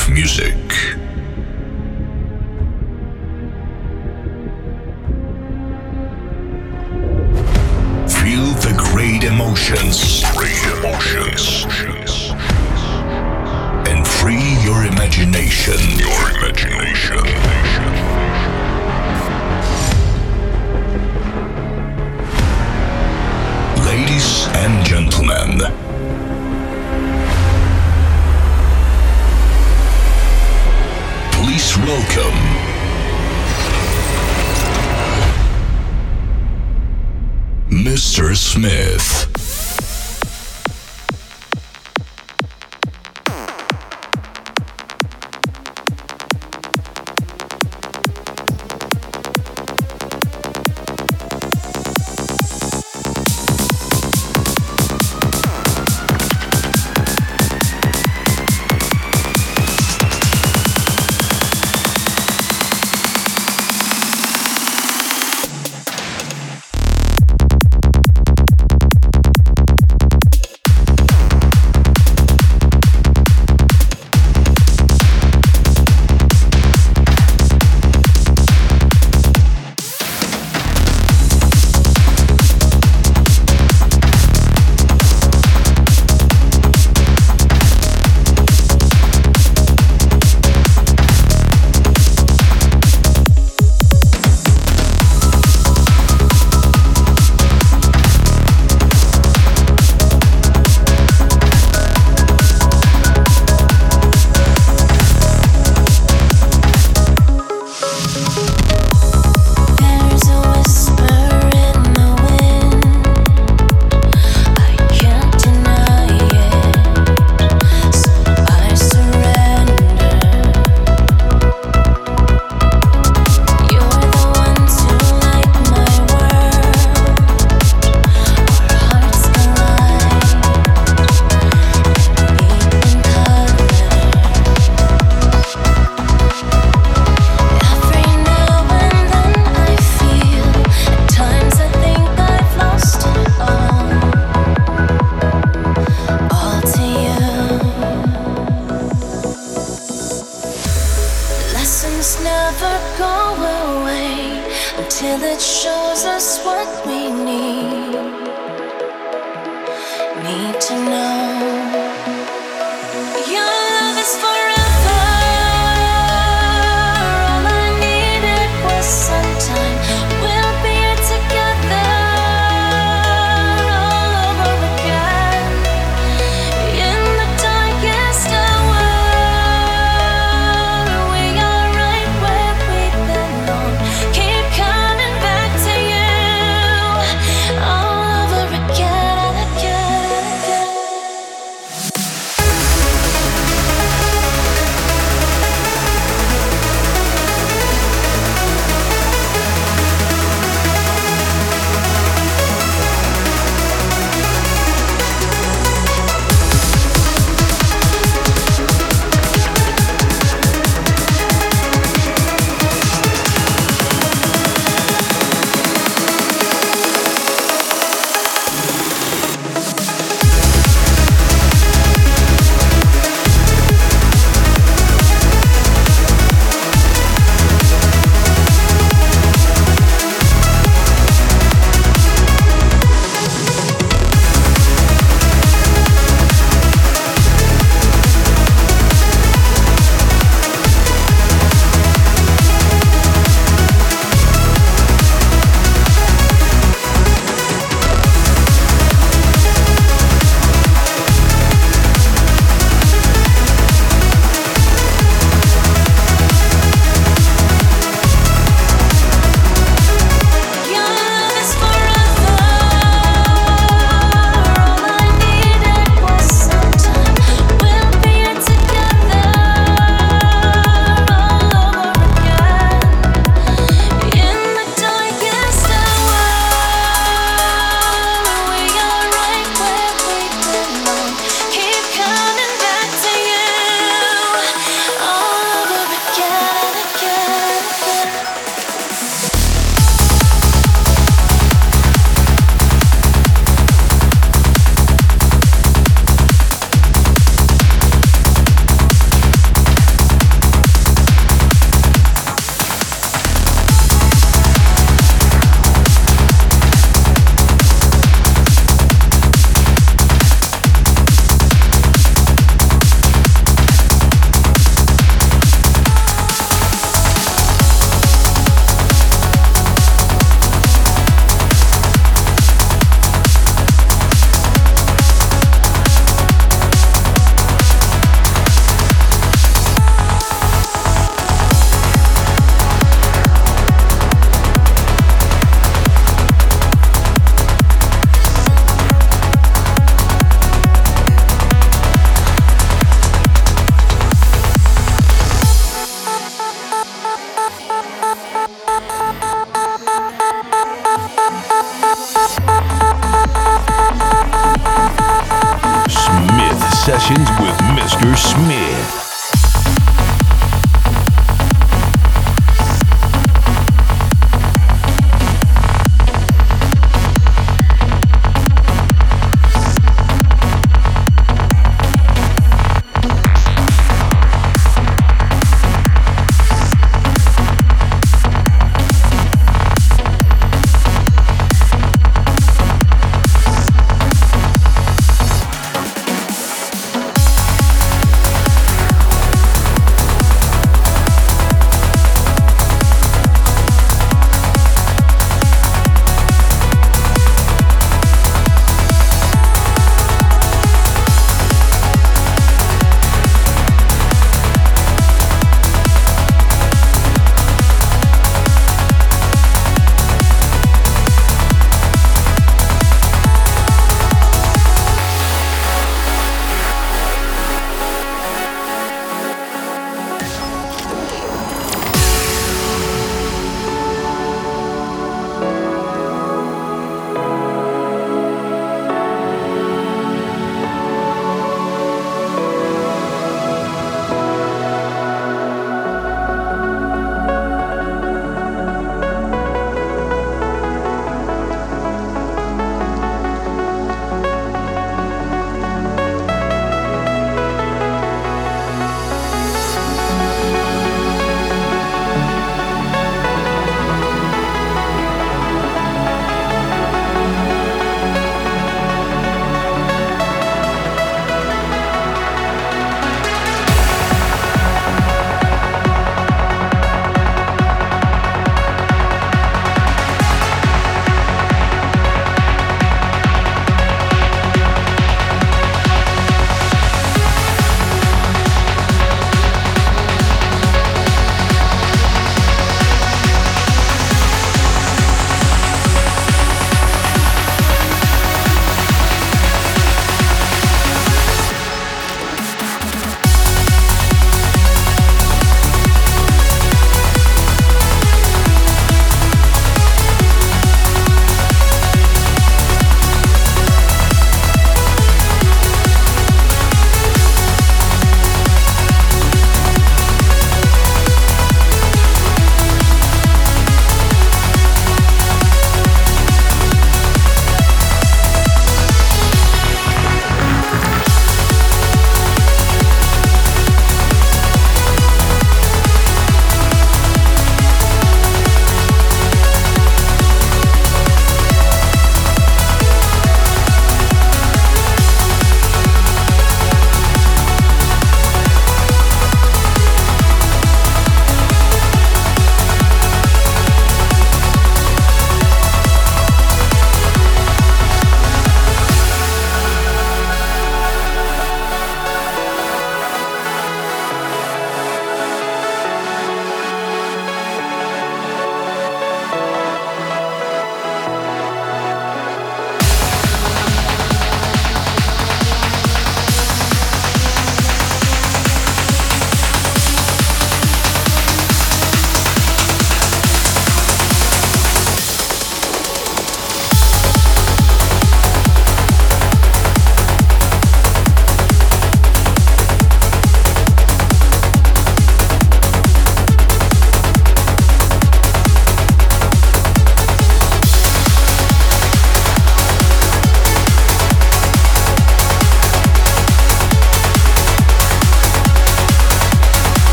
of music.